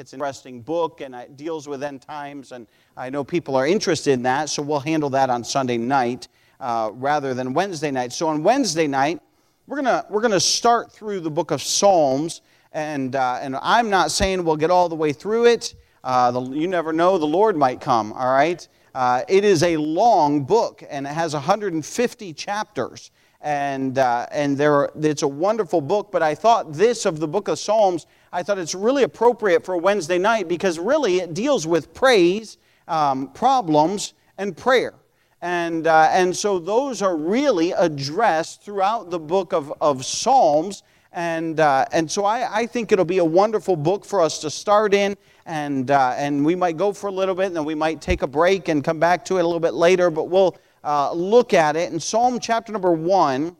It's an interesting book and it deals with end times, and I know people are interested in that, so we'll handle that on Sunday night uh, rather than Wednesday night. So on Wednesday night, we're gonna we're gonna start through the book of Psalms, and uh, and I'm not saying we'll get all the way through it. Uh, the, you never know; the Lord might come. All right. Uh, it is a long book, and it has 150 chapters and uh, and there it's a wonderful book. But I thought this of the book of Psalms, I thought it's really appropriate for Wednesday night because really it deals with praise, um, problems, and prayer. And, uh, and so those are really addressed throughout the book of, of Psalms. And, uh, and so I, I think it'll be a wonderful book for us to start in. And, uh, and we might go for a little bit, and then we might take a break and come back to it a little bit later. But we'll, uh, look at it. In Psalm chapter number 1,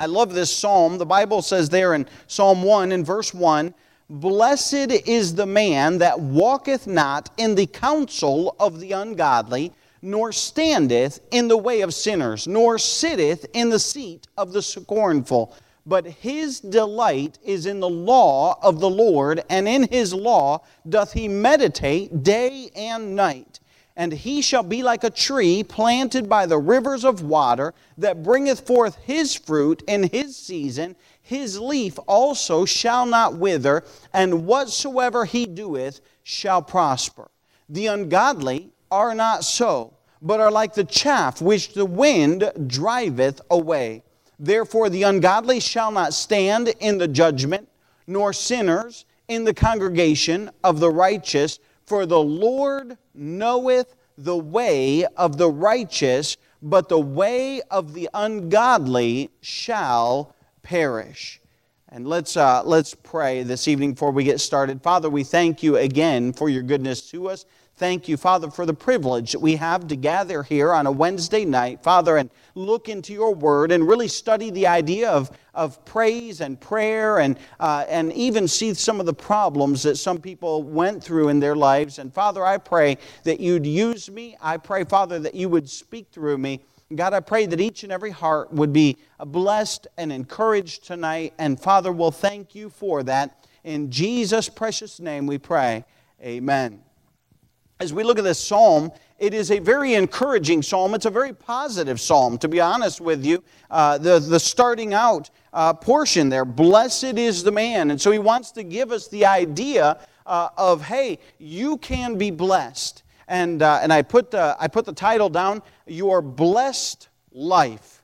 I love this psalm. The Bible says there in Psalm 1 in verse 1 Blessed is the man that walketh not in the counsel of the ungodly, nor standeth in the way of sinners, nor sitteth in the seat of the scornful. But his delight is in the law of the Lord, and in his law doth he meditate day and night and he shall be like a tree planted by the rivers of water that bringeth forth his fruit in his season. His leaf also shall not wither, and whatsoever he doeth shall prosper. The ungodly are not so, but are like the chaff which the wind driveth away. Therefore, the ungodly shall not stand in the judgment, nor sinners in the congregation of the righteous. For the Lord knoweth the way of the righteous, but the way of the ungodly shall perish. And let's, uh, let's pray this evening before we get started. Father, we thank you again for your goodness to us. Thank you, Father, for the privilege that we have to gather here on a Wednesday night, Father, and look into your word and really study the idea of, of praise and prayer and, uh, and even see some of the problems that some people went through in their lives. And Father, I pray that you'd use me. I pray, Father, that you would speak through me. God, I pray that each and every heart would be blessed and encouraged tonight. And Father, we'll thank you for that. In Jesus' precious name we pray. Amen as we look at this psalm, it is a very encouraging psalm. It's a very positive psalm, to be honest with you. Uh, the, the starting out uh, portion there, blessed is the man. And so he wants to give us the idea uh, of, hey, you can be blessed. And, uh, and I, put the, I put the title down, Your Blessed Life.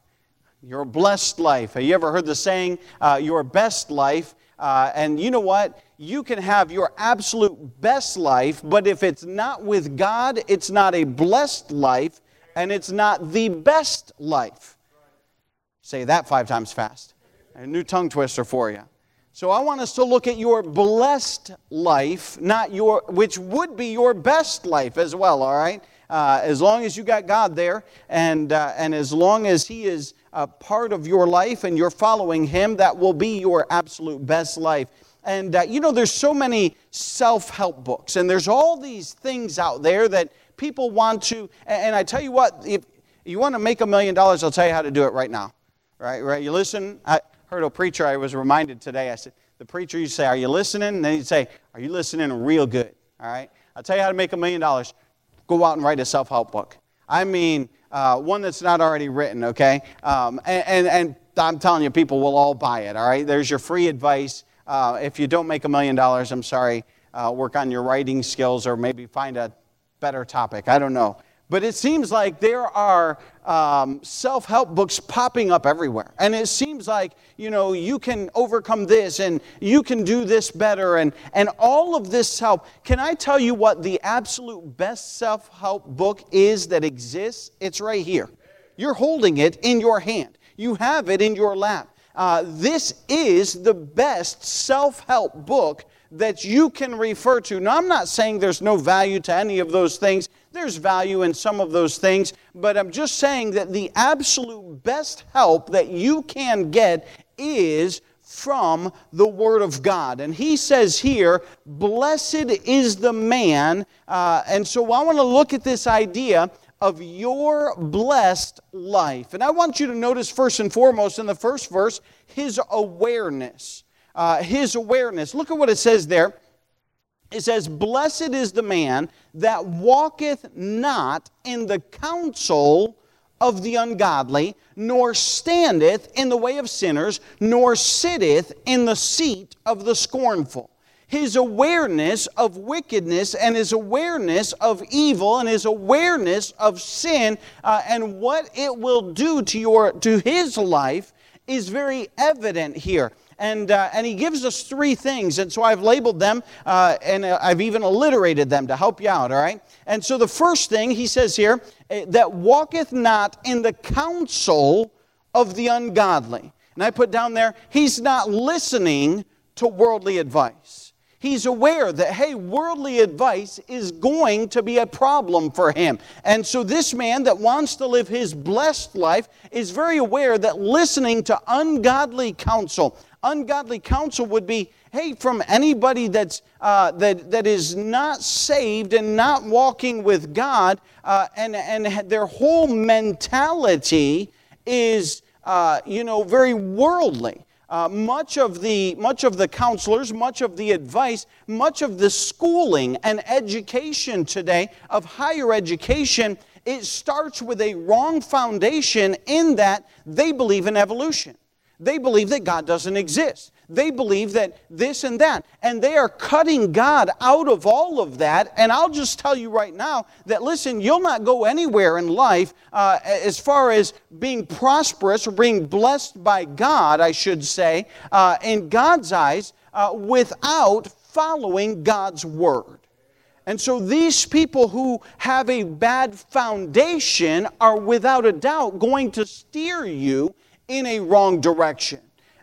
Your blessed life. Have you ever heard the saying, uh, Your best life? Uh, and you know what? You can have your absolute best life, but if it's not with God, it's not a blessed life and it's not the best life. Say that five times fast. A new tongue twister for you. So I want us to look at your blessed life, not your, which would be your best life as well, all right? Uh, as long as you got God there, and, uh, and as long as He is a part of your life and you're following Him, that will be your absolute best life. And uh, you know, there's so many self help books, and there's all these things out there that people want to. And I tell you what, if you want to make a million dollars, I'll tell you how to do it right now. Right? Right? You listen. I heard a preacher, I was reminded today, I said, the preacher you say, Are you listening? And then he'd say, Are you listening real good? All right? I'll tell you how to make a million dollars. Go out and write a self help book. I mean, uh, one that's not already written, okay? Um, and, and, and, I'm telling you, people will all buy it, all right? There's your free advice. Uh, if you don't make a million dollars, I'm sorry, uh, work on your writing skills or maybe find a better topic. I don't know. But it seems like there are um, self help books popping up everywhere. And it seems like, you know, you can overcome this and you can do this better and, and all of this help. Can I tell you what the absolute best self help book is that exists? It's right here. You're holding it in your hand, you have it in your lap. Uh, this is the best self help book that you can refer to. Now, I'm not saying there's no value to any of those things. There's value in some of those things, but I'm just saying that the absolute best help that you can get is from the Word of God. And he says here, Blessed is the man. Uh, and so I want to look at this idea of your blessed life. And I want you to notice, first and foremost, in the first verse, his awareness. Uh, his awareness. Look at what it says there It says, Blessed is the man that walketh not in the counsel of the ungodly, nor standeth in the way of sinners, nor sitteth in the seat of the scornful. His awareness of wickedness and his awareness of evil and his awareness of sin uh, and what it will do to, your, to his life is very evident here. And, uh, and he gives us three things. And so I've labeled them uh, and uh, I've even alliterated them to help you out, all right? And so the first thing he says here, eh, that walketh not in the counsel of the ungodly. And I put down there, he's not listening to worldly advice he's aware that, hey, worldly advice is going to be a problem for him. And so this man that wants to live his blessed life is very aware that listening to ungodly counsel, ungodly counsel would be, hey, from anybody that's, uh, that, that is not saved and not walking with God, uh, and, and their whole mentality is, uh, you know, very worldly. Uh, much, of the, much of the counselors, much of the advice, much of the schooling and education today of higher education, it starts with a wrong foundation in that they believe in evolution. They believe that God doesn't exist. They believe that this and that. And they are cutting God out of all of that. And I'll just tell you right now that, listen, you'll not go anywhere in life uh, as far as being prosperous or being blessed by God, I should say, uh, in God's eyes, uh, without following God's word. And so these people who have a bad foundation are without a doubt going to steer you in a wrong direction.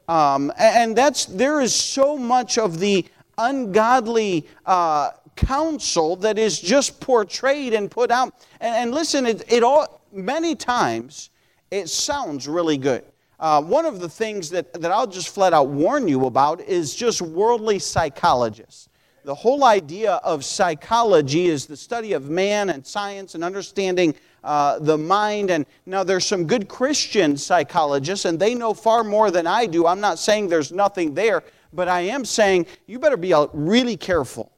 Um, and that's, there is so much of the ungodly uh, counsel that is just portrayed and put out. And, and listen, it, it, all, many times, it sounds really good. Uh, one of the things that, that I'll just flat out warn you about is just worldly psychologists. The whole idea of psychology is the study of man and science and understanding uh, the mind. And now there's some good Christian psychologists, and they know far more than I do. I'm not saying there's nothing there, but I am saying you better be really careful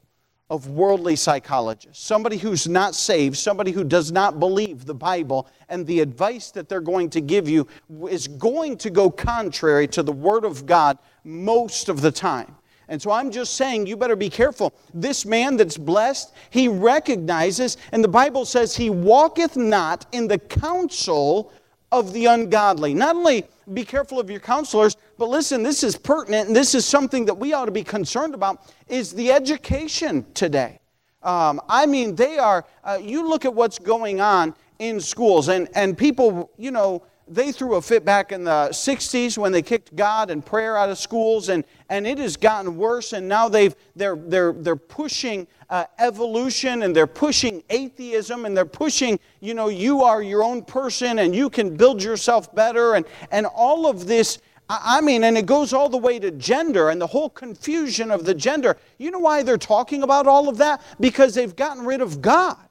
of worldly psychologists. Somebody who's not saved, somebody who does not believe the Bible, and the advice that they're going to give you is going to go contrary to the Word of God most of the time. And so I'm just saying, you better be careful. This man that's blessed, he recognizes, and the Bible says, he walketh not in the counsel of the ungodly. Not only be careful of your counselors, but listen, this is pertinent, and this is something that we ought to be concerned about, is the education today. Um, I mean, they are, uh, you look at what's going on in schools, and, and people, you know, they threw a fit back in the 60s when they kicked God and prayer out of schools, and, and it has gotten worse. And now they've, they're, they're, they're pushing uh, evolution and they're pushing atheism and they're pushing, you know, you are your own person and you can build yourself better. And, and all of this, I mean, and it goes all the way to gender and the whole confusion of the gender. You know why they're talking about all of that? Because they've gotten rid of God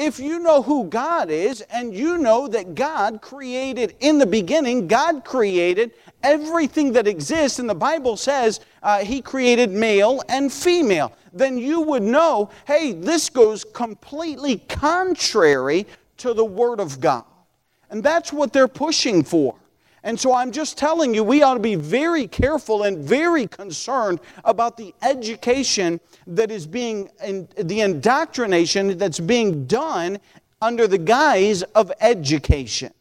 if you know who God is and you know that God created in the beginning, God created everything that exists, and the Bible says uh, He created male and female, then you would know hey, this goes completely contrary to the Word of God. And that's what they're pushing for. And so I'm just telling you, we ought to be very careful and very concerned about the education that is being, the indoctrination that's being done under the guise of education.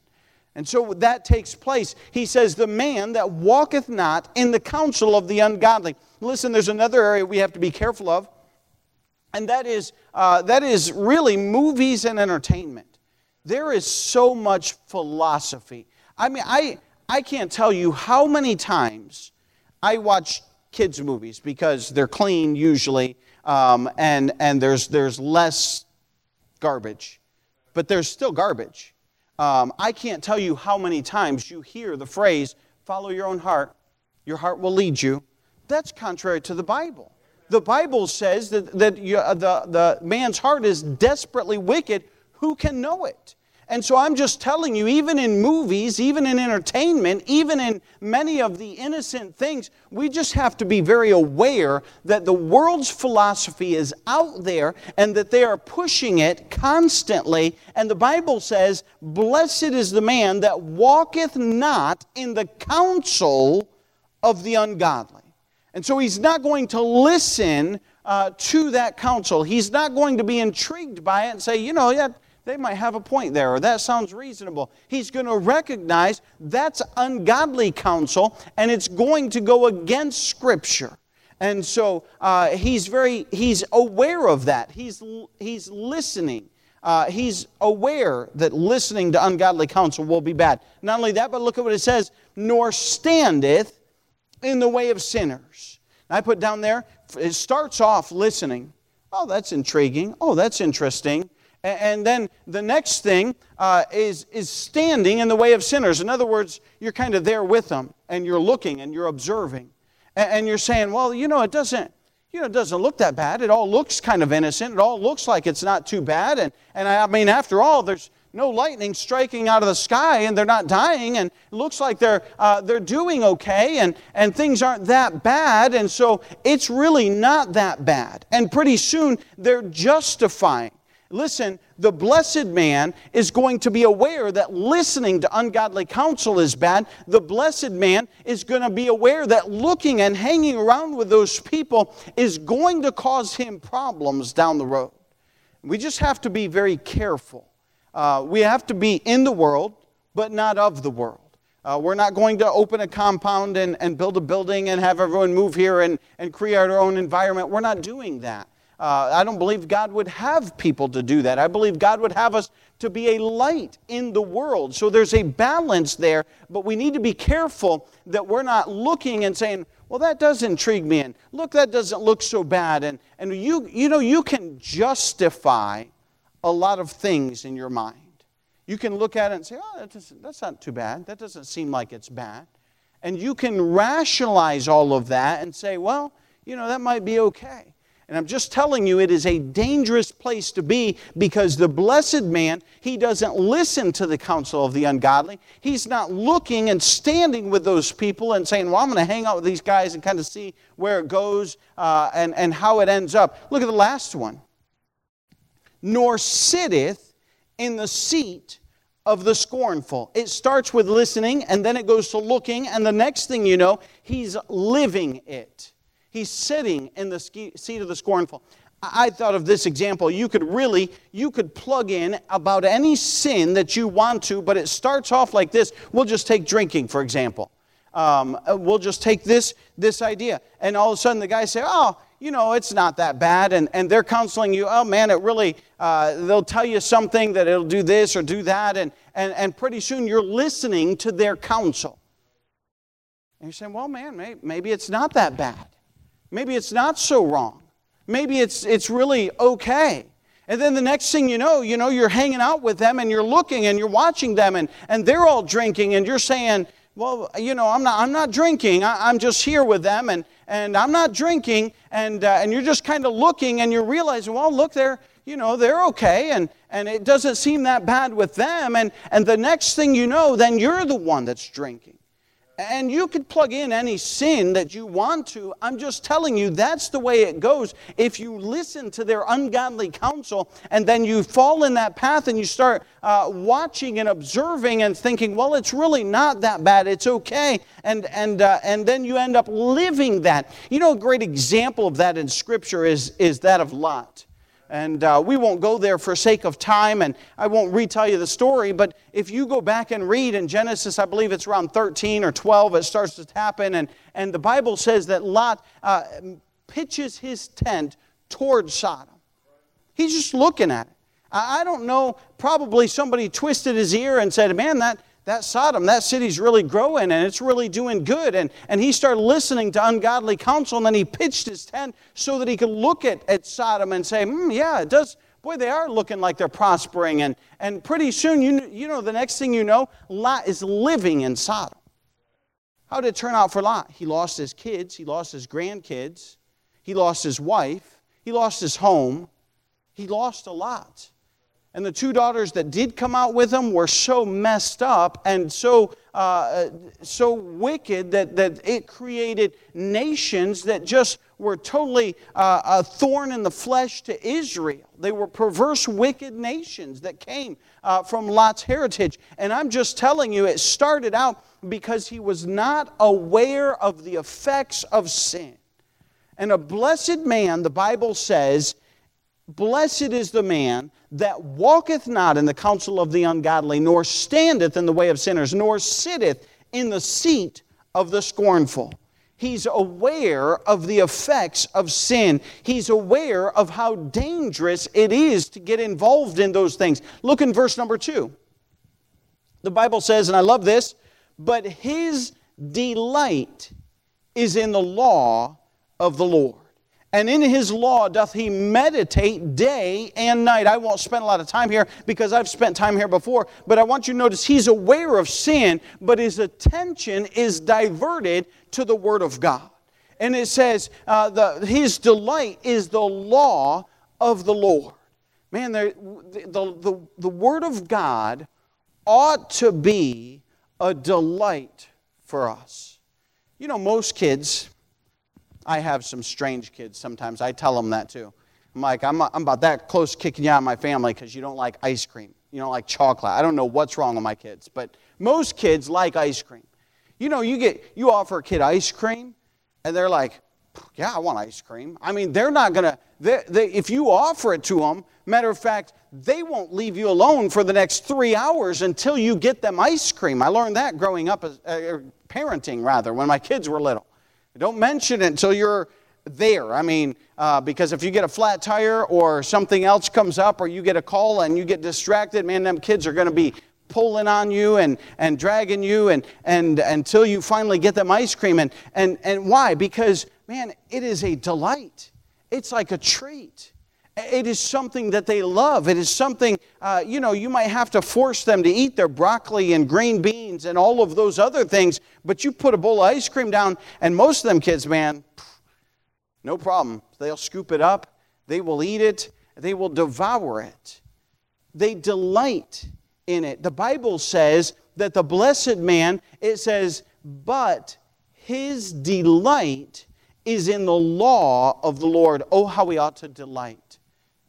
And so that takes place. He says, The man that walketh not in the counsel of the ungodly. Listen, there's another area we have to be careful of, and that is, uh, that is really movies and entertainment. There is so much philosophy. I mean, I, I can't tell you how many times I watch kids' movies because they're clean usually, um, and, and there's, there's less garbage, but there's still garbage. Um, I can't tell you how many times you hear the phrase, follow your own heart, your heart will lead you. That's contrary to the Bible. The Bible says that, that you, uh, the, the man's heart is desperately wicked. Who can know it? And so I'm just telling you, even in movies, even in entertainment, even in many of the innocent things, we just have to be very aware that the world's philosophy is out there and that they are pushing it constantly. And the Bible says, Blessed is the man that walketh not in the counsel of the ungodly. And so he's not going to listen uh, to that counsel. He's not going to be intrigued by it and say, you know, yeah they might have a point there, or that sounds reasonable. He's going to recognize that's ungodly counsel, and it's going to go against Scripture. And so uh, he's very, he's aware of that. He's, he's listening. Uh, he's aware that listening to ungodly counsel will be bad. Not only that, but look at what it says, nor standeth in the way of sinners. I put down there, it starts off listening. Oh, that's intriguing. Oh, that's interesting. And then the next thing uh, is, is standing in the way of sinners. In other words, you're kind of there with them and you're looking and you're observing. And, you're saying, well, you know, it doesn't, you know, it doesn't look that bad. It all looks kind of innocent. It all looks like it's not too bad. And, and I mean, after all, there's no lightning striking out of the sky and they're not dying and it looks like they're, uh, they're doing okay and, and things aren't that bad. And so it's really not that bad. And pretty soon they're justifying Listen, the blessed man is going to be aware that listening to ungodly counsel is bad. The blessed man is going to be aware that looking and hanging around with those people is going to cause him problems down the road. We just have to be very careful. Uh, we have to be in the world, but not of the world. Uh, we're not going to open a compound and, and build a building and have everyone move here and, and create our own environment. We're not doing that. Uh, I don't believe God would have people to do that. I believe God would have us to be a light in the world. So there's a balance there, but we need to be careful that we're not looking and saying, well, that does intrigue me, and look, that doesn't look so bad. And, and you, you know, you can justify a lot of things in your mind. You can look at it and say, oh, that that's not too bad. That doesn't seem like it's bad. And you can rationalize all of that and say, well, you know, that might be okay. And I'm just telling you, it is a dangerous place to be because the blessed man, he doesn't listen to the counsel of the ungodly. He's not looking and standing with those people and saying, Well, I'm going to hang out with these guys and kind of see where it goes uh, and, and how it ends up. Look at the last one. Nor sitteth in the seat of the scornful. It starts with listening and then it goes to looking, and the next thing you know, he's living it. He's sitting in the seat of the scornful. I thought of this example. You could really, you could plug in about any sin that you want to, but it starts off like this. We'll just take drinking, for example. Um, uh, we'll just take this, this idea. And all of a sudden the guys say, oh, you know, it's not that bad. And, and they're counseling you, oh man, it really, uh, they'll tell you something that it'll do this or do that. And, and, and pretty soon you're listening to their counsel. And you're saying, well, man, maybe, maybe it's not that bad. Maybe it's not so wrong. Maybe it's, it's really okay. And then the next thing you know, you know, you're hanging out with them and you're looking and you're watching them and, and they're all drinking and you're saying, well, you know, I'm not, I'm not drinking. I, am just here with them and, and I'm not drinking. And, uh, and you're just kind of looking and you're realizing, well, look, they're, you know, they're okay and, and it doesn't seem that bad with them. And, and the next thing you know, then you're the one that's drinking. And you could plug in any sin that you want to. I'm just telling you, that's the way it goes. If you listen to their ungodly counsel and then you fall in that path and you start uh, watching and observing and thinking, well, it's really not that bad, it's okay. And, and, uh, and then you end up living that. You know, a great example of that in Scripture is, is that of Lot. And uh, we won't go there for sake of time, and I won't retell you the story. But if you go back and read in Genesis, I believe it's around 13 or 12, it starts to happen. And, and the Bible says that Lot uh, pitches his tent towards Sodom. He's just looking at it. I, I don't know, probably somebody twisted his ear and said, Man, that, that Sodom, that city's really growing and it's really doing good. And, and he started listening to ungodly counsel and then he pitched his tent so that he could look at, at Sodom and say, hmm, yeah, it does. Boy, they are looking like they're prospering. And, and pretty soon, you, you know, the next thing you know, Lot is living in Sodom. How did it turn out for Lot? He lost his kids, he lost his grandkids, he lost his wife, he lost his home, he lost a lot. And the two daughters that did come out with him were so messed up and so, uh, so wicked that, that it created nations that just were totally uh, a thorn in the flesh to Israel. They were perverse, wicked nations that came uh, from Lot's heritage. And I'm just telling you, it started out because he was not aware of the effects of sin. And a blessed man, the Bible says, Blessed is the man that walketh not in the counsel of the ungodly, nor standeth in the way of sinners, nor sitteth in the seat of the scornful. He's aware of the effects of sin. He's aware of how dangerous it is to get involved in those things. Look in verse number two. The Bible says, and I love this, but his delight is in the law of the Lord and in his law doth he meditate day and night. I won't spend a lot of time here because I've spent time here before, but I want you to notice he's aware of sin, but his attention is diverted to the Word of God. And it says, uh, the, his delight is the law of the Lord. Man, the, the, the, the Word of God ought to be a delight for us. You know, most kids, I have some strange kids sometimes. I tell them that too. I'm like, I'm, I'm about that close kicking you out of my family because you don't like ice cream. You don't like chocolate. I don't know what's wrong with my kids, but most kids like ice cream. You know, you get you offer a kid ice cream, and they're like, "Yeah, I want ice cream." I mean, they're not gonna. They, they, if you offer it to them, matter of fact, they won't leave you alone for the next three hours until you get them ice cream. I learned that growing up, as, uh, parenting rather, when my kids were little. Don't mention it until you're there. I mean, uh, because if you get a flat tire or something else comes up or you get a call and you get distracted, man, them kids are going to be pulling on you and, and dragging you and, and until you finally get them ice cream. And, and, and why? Because, man, it is a delight. It's like a treat. It is something that they love. It is something, uh, you know, you might have to force them to eat their broccoli and green beans and all of those other things, but you put a bowl of ice cream down, and most of them kids, man, no problem. They'll scoop it up, they will eat it, they will devour it. They delight in it. The Bible says that the blessed man, it says, but his delight is in the law of the Lord. Oh, how we ought to delight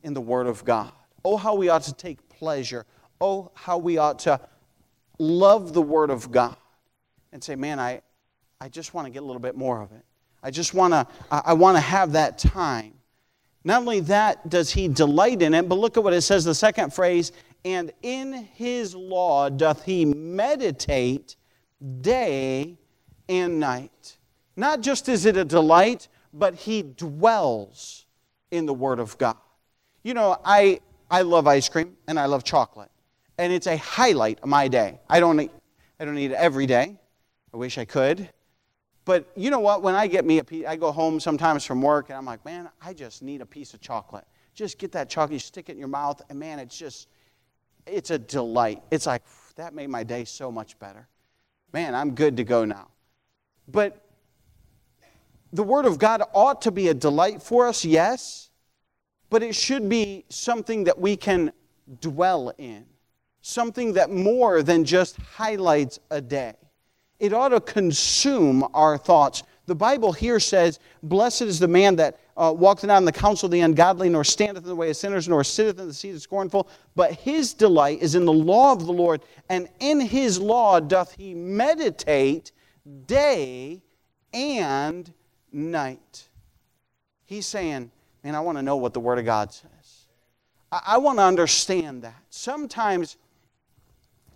in the Word of God. Oh, how we ought to take pleasure. Oh, how we ought to love the Word of God and say, man, I, I just want to get a little bit more of it. I just want to, I, I want to have that time. Not only that does he delight in it, but look at what it says, the second phrase, and in his law doth he meditate day and night. Not just is it a delight, but he dwells in the Word of God. You know, I, I love ice cream and I love chocolate. And it's a highlight of my day. I don't eat, I don't eat it every day. I wish I could. But you know what? When I get me a piece, I go home sometimes from work and I'm like, man, I just need a piece of chocolate. Just get that chocolate, you stick it in your mouth, and man, it's just, it's a delight. It's like, that made my day so much better. Man, I'm good to go now. But the Word of God ought to be a delight for us, yes but it should be something that we can dwell in, something that more than just highlights a day. It ought to consume our thoughts. The Bible here says, Blessed is the man that uh, walketh not in the counsel of the ungodly, nor standeth in the way of sinners, nor sitteth in the seat of scornful, but his delight is in the law of the Lord, and in his law doth he meditate day and night. He's saying, Man, I want to know what the Word of God says. I, I want to understand that. Sometimes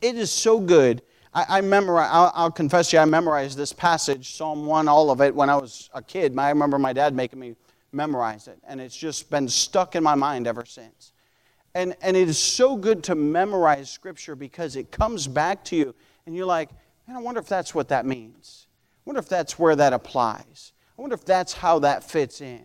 it is so good. I, I memorize, I'll, I'll, confess to you, I memorized this passage, Psalm 1, all of it, when I was a kid. I remember my dad making me memorize it, and it's just been stuck in my mind ever since. And, and it is so good to memorize Scripture because it comes back to you, and you're like, man, I wonder if that's what that means. I wonder if that's where that applies. I wonder if that's how that fits in.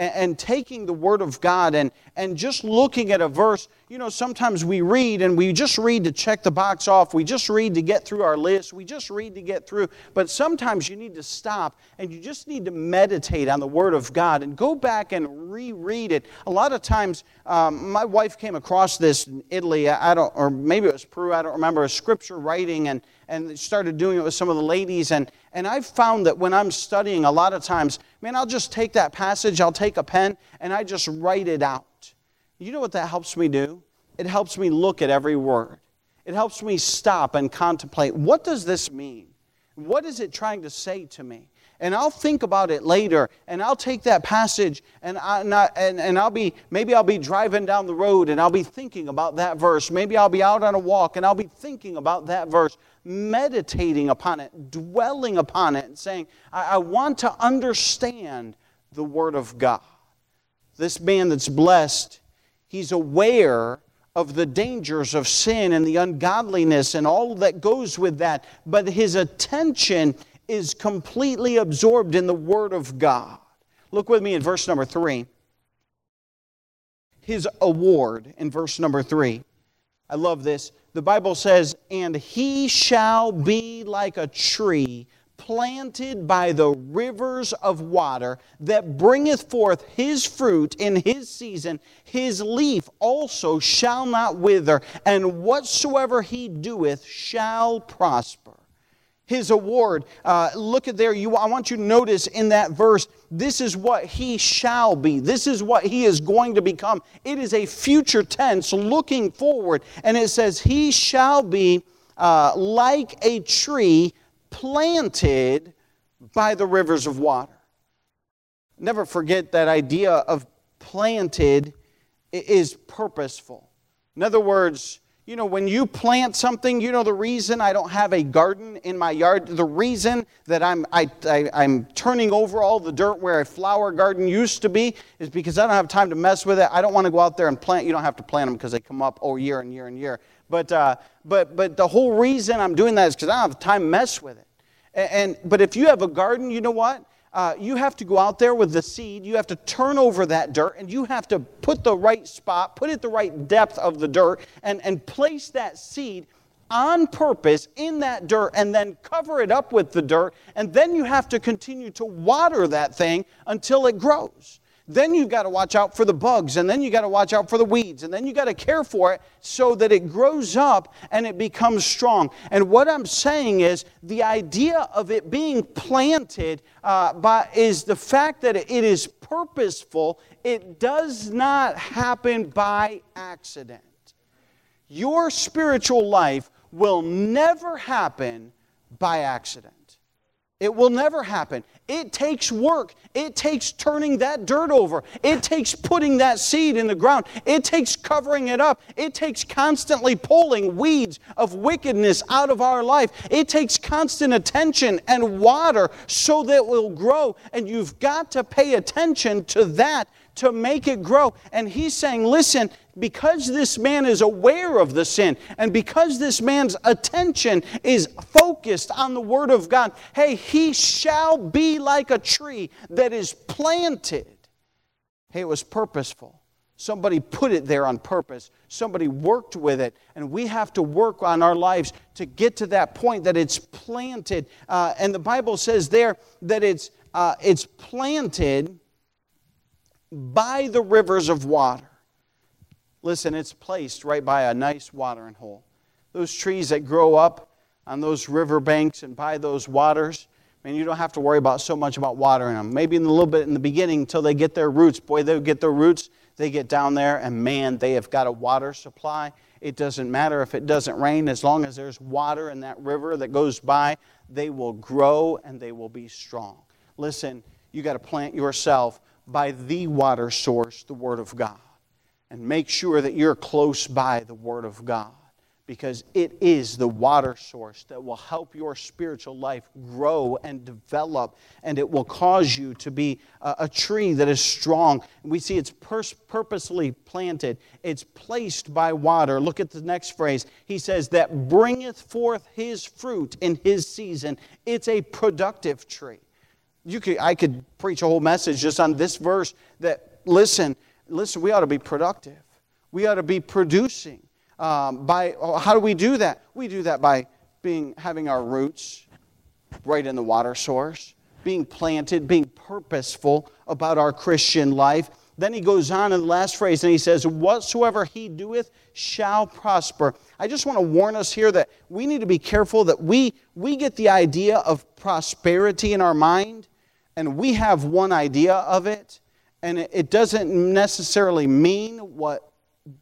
And, and, taking the Word of God and, and just looking at a verse. You know, sometimes we read and we just read to check the box off. We just read to get through our list. We just read to get through. But sometimes you need to stop and you just need to meditate on the Word of God and go back and reread it. A lot of times, um, my wife came across this in Italy, I don't, or maybe it was Peru, I don't remember, a scripture writing and and started doing it with some of the ladies. And, and I've found that when I'm studying, a lot of times, man, I'll just take that passage, I'll take a pen, and I just write it out. You know what that helps me do? It helps me look at every word. It helps me stop and contemplate what does this mean? What is it trying to say to me? and I'll think about it later, and I'll take that passage, and, I, and, I, and, and I'll be, maybe I'll be driving down the road, and I'll be thinking about that verse. Maybe I'll be out on a walk, and I'll be thinking about that verse, meditating upon it, dwelling upon it, and saying, I, I want to understand the Word of God. This man that's blessed, he's aware of the dangers of sin and the ungodliness and all that goes with that, but his attention is completely absorbed in the Word of God. Look with me in verse number three. His award in verse number three. I love this. The Bible says, And he shall be like a tree planted by the rivers of water that bringeth forth his fruit in his season. His leaf also shall not wither, and whatsoever he doeth shall prosper his award. Uh, look at there. You, I want you to notice in that verse, this is what he shall be. This is what he is going to become. It is a future tense looking forward. And it says, He shall be uh, like a tree planted by the rivers of water. Never forget that idea of planted is purposeful. In other words, you know, when you plant something, you know the reason I don't have a garden in my yard, the reason that I'm, I, I, I'm turning over all the dirt where a flower garden used to be is because I don't have time to mess with it. I don't want to go out there and plant. You don't have to plant them because they come up oh, year and year and year. But, uh, but, but the whole reason I'm doing that is because I don't have time to mess with it. And, and, but if you have a garden, you know what? Uh, you have to go out there with the seed, you have to turn over that dirt, and you have to put the right spot, put it the right depth of the dirt, and, and place that seed on purpose in that dirt and then cover it up with the dirt, and then you have to continue to water that thing until it grows. Then you've got to watch out for the bugs, and then you've got to watch out for the weeds, and then you've got to care for it so that it grows up and it becomes strong. And what I'm saying is the idea of it being planted uh, by, is the fact that it is purposeful. It does not happen by accident. Your spiritual life will never happen by accident. It will never happen. It takes work. It takes turning that dirt over. It takes putting that seed in the ground. It takes covering it up. It takes constantly pulling weeds of wickedness out of our life. It takes constant attention and water so that it will grow. And you've got to pay attention to that to make it grow. And he's saying, listen, because this man is aware of the sin and because this man's attention is focused on the Word of God, hey, he shall be like a tree that is planted. Hey, it was purposeful. Somebody put it there on purpose. Somebody worked with it. And we have to work on our lives to get to that point that it's planted. Uh, and the Bible says there that it's, uh, it's planted by the rivers of water. Listen, it's placed right by a nice watering hole. Those trees that grow up on those river banks and by those waters, man, you don't have to worry about so much about watering them. Maybe in a little bit in the beginning until they get their roots. Boy, they'll get their roots, they get down there, and man, they have got a water supply. It doesn't matter if it doesn't rain, as long as there's water in that river that goes by, they will grow and they will be strong. Listen, you got to plant yourself by the water source, the Word of God and make sure that you're close by the Word of God because it is the water source that will help your spiritual life grow and develop, and it will cause you to be a, tree that is strong. We see it's pers- purposely planted, it's placed by water. Look at the next phrase. He says, That bringeth forth his fruit in his season. It's a productive tree. You could, I could preach a whole message just on this verse that, listen, listen, we ought to be productive. We ought to be producing. Um, by how do we do that? We do that by being having our roots right in the water source, being planted, being purposeful about our Christian life. Then he goes on in the last phrase and he says, Whatsoever he doeth shall prosper. I just want to warn us here that we need to be careful that we, we get the idea of prosperity in our mind and we have one idea of it, and it, doesn't necessarily mean what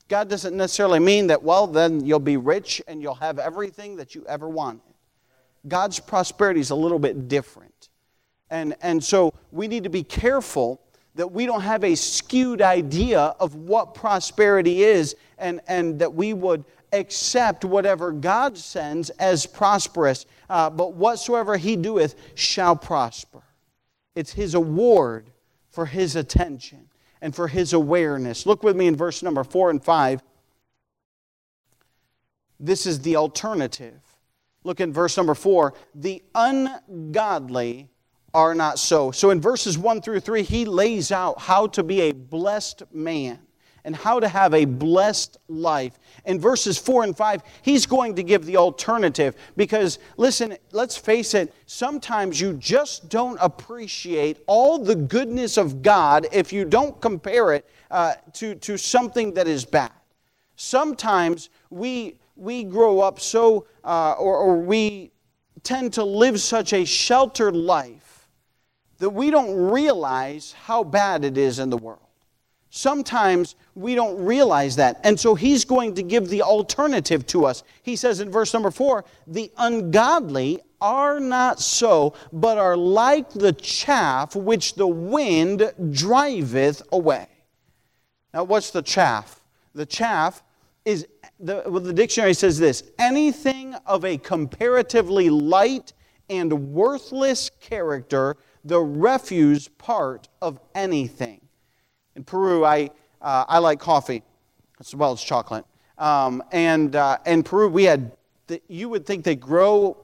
God doesn't necessarily mean that, well, then you'll be rich and you'll have everything that you ever wanted. God's prosperity is a little bit different. And, and so we need to be careful that we don't have a skewed idea of what prosperity is and, and that we would accept whatever God sends as prosperous. Uh, but whatsoever he doeth shall prosper. It's his award for his attention and for his awareness. Look with me in verse number four and five. This is the alternative. Look in verse number four. The ungodly are not so. So in verses one through three, he lays out how to be a blessed man and how to have a blessed life. In verses 4 and 5, he's going to give the alternative because, listen, let's face it, sometimes you just don't appreciate all the goodness of God if you don't compare it uh, to, to something that is bad. Sometimes we, we grow up so, uh, or, or we tend to live such a sheltered life that we don't realize how bad it is in the world. Sometimes we don't realize that. And so he's going to give the alternative to us. He says in verse number four, the ungodly are not so, but are like the chaff which the wind driveth away. Now, what's the chaff? The chaff is, the, well, the dictionary says this anything of a comparatively light and worthless character, the refuse part of anything. In Peru, I, uh, I like coffee as well as chocolate. Um, and uh, in Peru, we had, the, you would think they grow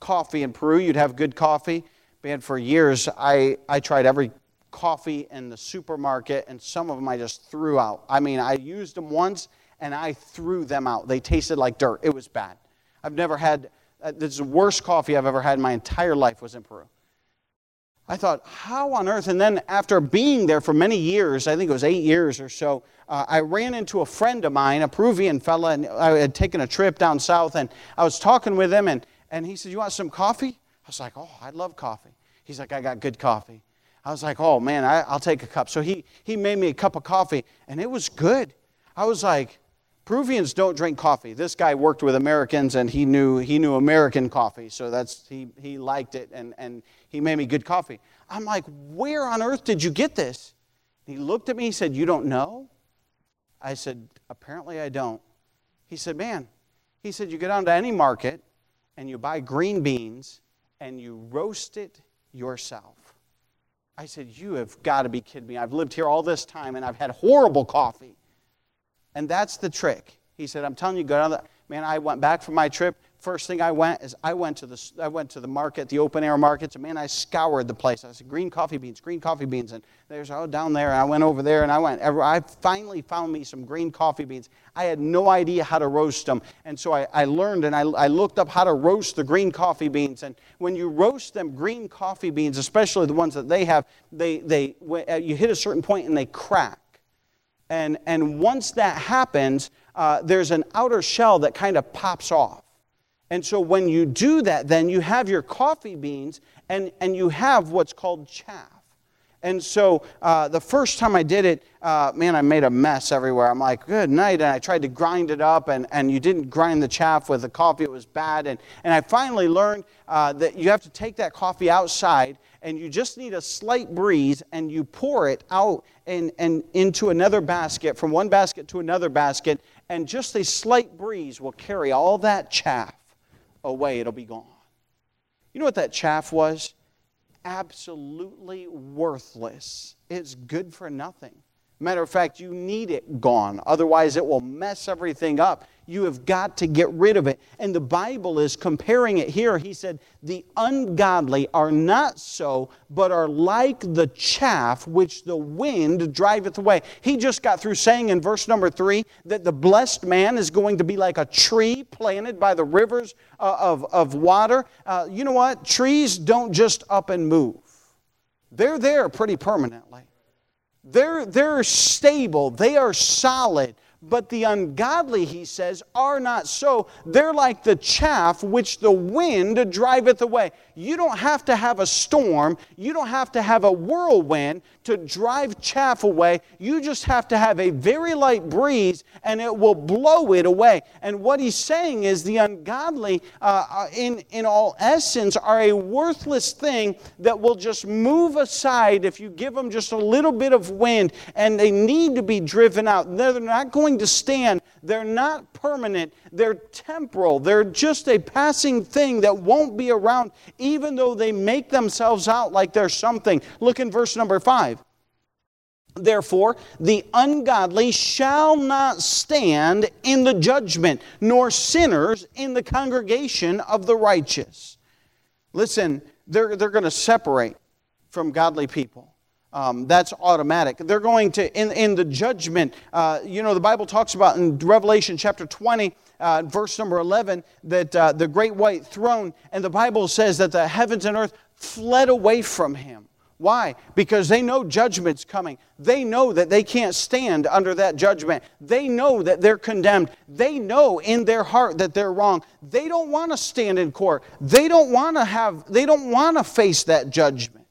coffee in Peru, you'd have good coffee. Man, for years, I, I tried every coffee in the supermarket, and some of them I just threw out. I mean, I used them once and I threw them out. They tasted like dirt. It was bad. I've never had, uh, this is the worst coffee I've ever had in my entire life was in Peru. I thought, how on earth? And then after being there for many years, I think it was eight years or so, uh, I ran into a friend of mine, a Peruvian fella, and I had taken a trip down south, and I was talking with him, and, and he said, You want some coffee? I was like, Oh, I love coffee. He's like, I got good coffee. I was like, Oh, man, I, I'll take a cup. So he, he made me a cup of coffee, and it was good. I was like, Peruvians don't drink coffee. This guy worked with Americans and he knew, he knew American coffee, so that's, he, he liked it and, and he made me good coffee. I'm like, where on earth did you get this? He looked at me, he said, You don't know? I said, Apparently I don't. He said, Man, he said, You go down to any market and you buy green beans and you roast it yourself. I said, You have got to be kidding me. I've lived here all this time and I've had horrible coffee. And that's the trick. He said, I'm telling you, go down the. Man, I went back from my trip. First thing I went is I went to the, I went to the market, the open air markets, and man, I scoured the place. I said, green coffee beans, green coffee beans. And there's, oh, down there. And I went over there and I went, I finally found me some green coffee beans. I had no idea how to roast them. And so I, I learned and I, I looked up how to roast the green coffee beans. And when you roast them, green coffee beans, especially the ones that they have, they, they, uh, you hit a certain point and they crack. And, and once that happens, uh, there's an outer shell that kind of pops off. And so when you do that, then you have your coffee beans and, and you have what's called chaff. And so uh, the first time I did it, uh, man, I made a mess everywhere. I'm like, good night. And I tried to grind it up, and, and you didn't grind the chaff with the coffee. It was bad. And, and I finally learned uh, that you have to take that coffee outside and you just need a slight breeze and you pour it out and, and into another basket, from one basket to another basket, and just a slight breeze will carry all that chaff away. It'll be gone. You know what that chaff was? Absolutely worthless. It's good for nothing. Matter of fact, you need it gone. Otherwise, it will mess everything up. You have got to get rid of it. And the Bible is comparing it here. He said, The ungodly are not so, but are like the chaff which the wind driveth away. He just got through saying in verse number three that the blessed man is going to be like a tree planted by the rivers uh, of, of water. Uh, you know what? Trees don't just up and move, they're there pretty permanently. They're, they're stable, they are solid. But the ungodly, he says, are not so. They're like the chaff which the wind driveth away. You don't have to have a storm, you don't have to have a whirlwind to drive chaff away. You just have to have a very light breeze and it will blow it away. And what he's saying is the ungodly, uh, uh in, in all essence, are a worthless thing that will just move aside if you give them just a little bit of wind and they need to be driven out. They're not going to stand, they're not permanent, they're temporal, they're just a passing thing that won't be around even though they make themselves out like they're something. Look in verse number five. Therefore, the ungodly shall not stand in the judgment, nor sinners in the congregation of the righteous. Listen, they're, they're going to separate from godly people. Um, that's automatic. They're going to, in, in the judgment, uh, you know, the Bible talks about in Revelation chapter 20, uh, verse number 11, that uh, the great white throne, and the Bible says that the heavens and earth fled away from him. Why? Because they know judgment's coming. They know that they can't stand under that judgment. They know that they're condemned. They know in their heart that they're wrong. They don't want to stand in court. They don't want to have they don't want to face that judgment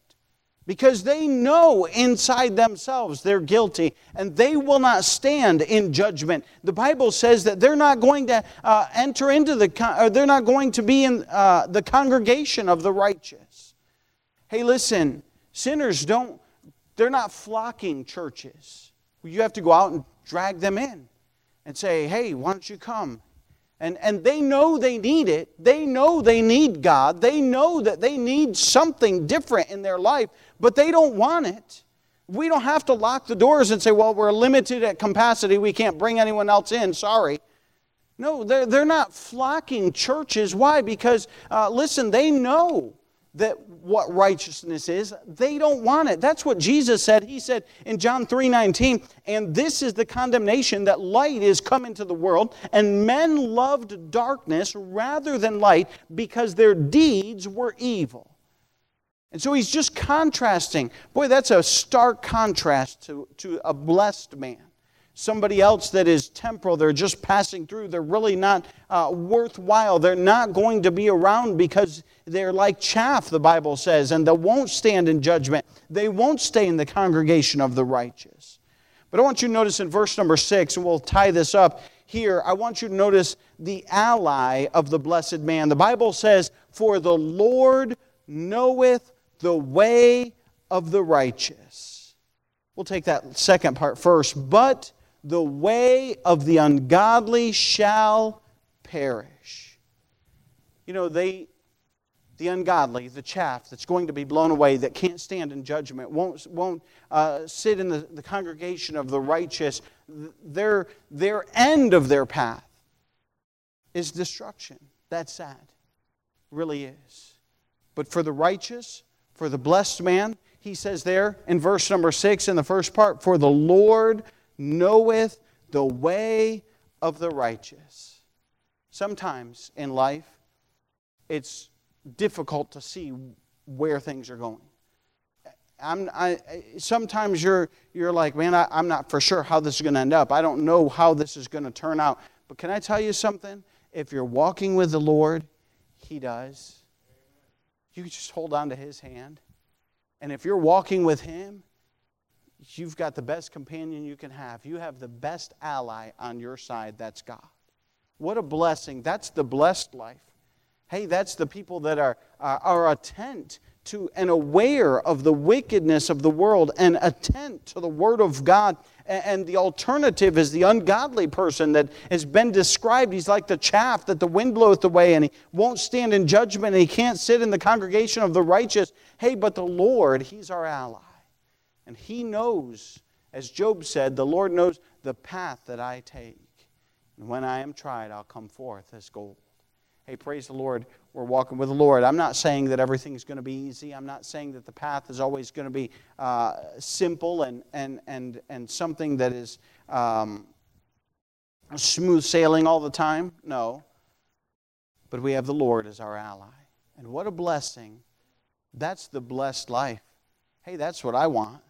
because they know inside themselves they're guilty and they will not stand in judgment. The Bible says that they're not going to uh, enter into the, con- or they're not going to be in uh, the congregation of the righteous. Hey, listen, sinners don't, they're not flocking churches. You have to go out and drag them in and say, hey, why don't you come? And, and they know they need it. They know they need God. They know that they need something different in their life, but they don't want it. We don't have to lock the doors and say, well, we're limited at capacity. We can't bring anyone else in. Sorry. No, they're, they're not flocking churches. Why? Because, uh, listen, they know that what righteousness is they don't want it. That's what jesus said. He said in john 3 19 and this is the condemnation that light is come into the world and men loved darkness rather than light because their deeds were evil. And so he's just contrasting. Boy that's a stark contrast to, to a blessed man somebody else that is temporal. They're just passing through. They're really not uh, worthwhile. They're not going to be around because they're like chaff, the Bible says, and they won't stand in judgment. They won't stay in the congregation of the righteous. But I want you to notice in verse number six, and we'll tie this up here, I want you to notice the ally of the blessed man. The Bible says, For the Lord knoweth the way of the righteous. We'll take that second part first. But the way of the ungodly shall perish. You know, they, the ungodly, the chaff that's going to be blown away, that can't stand in judgment, won't, won't uh, sit in the, the congregation of the righteous, their, their end of their path is destruction. That's sad. Really is. But for the righteous, for the blessed man, he says there in verse number six in the first part, For the Lord knoweth the way of the righteous. Sometimes in life, it's difficult to see where things are going. I'm, I, sometimes you're, you're like, man, I, I'm not for sure how this is going to end up. I don't know how this is going to turn out. But can I tell you something? If you're walking with the Lord, He does. You just hold on to His hand. And if you're walking with Him, you've got the best companion you can have. You have the best ally on your side. That's God. What a blessing. That's the blessed life. Hey, that's the people that are, uh, are, are attent to and aware of the wickedness of the world and attent to the Word of God. And the alternative is the ungodly person that has been described. He's like the chaff that the wind bloweth away, and he won't stand in judgment, and he can't sit in the congregation of the righteous. Hey, but the Lord, He's our ally. And he knows, as Job said, the Lord knows the path that I take. And when I am tried, I'll come forth as gold. Hey, praise the Lord. We're walking with the Lord. I'm not saying that everything's going to be easy. I'm not saying that the path is always going to be uh, simple and, and, and, and something that is um, smooth sailing all the time. No. But we have the Lord as our ally. And what a blessing. That's the blessed life. Hey, that's what I want.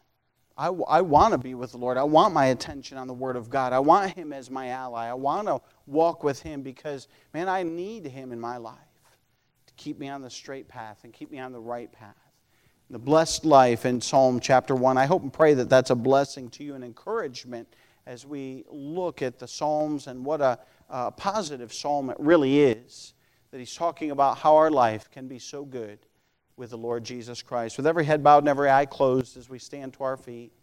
I, I want to be with the Lord. I want my attention on the Word of God. I want Him as my ally. I want to walk with Him because, man, I need Him in my life to keep me on the straight path and keep me on the right path. The blessed life in Psalm chapter 1. I hope and pray that that's a blessing to you and encouragement as we look at the Psalms and what a, a positive psalm it really is. That he's talking about how our life can be so good with the Lord Jesus Christ. With every head bowed and every eye closed as we stand to our feet.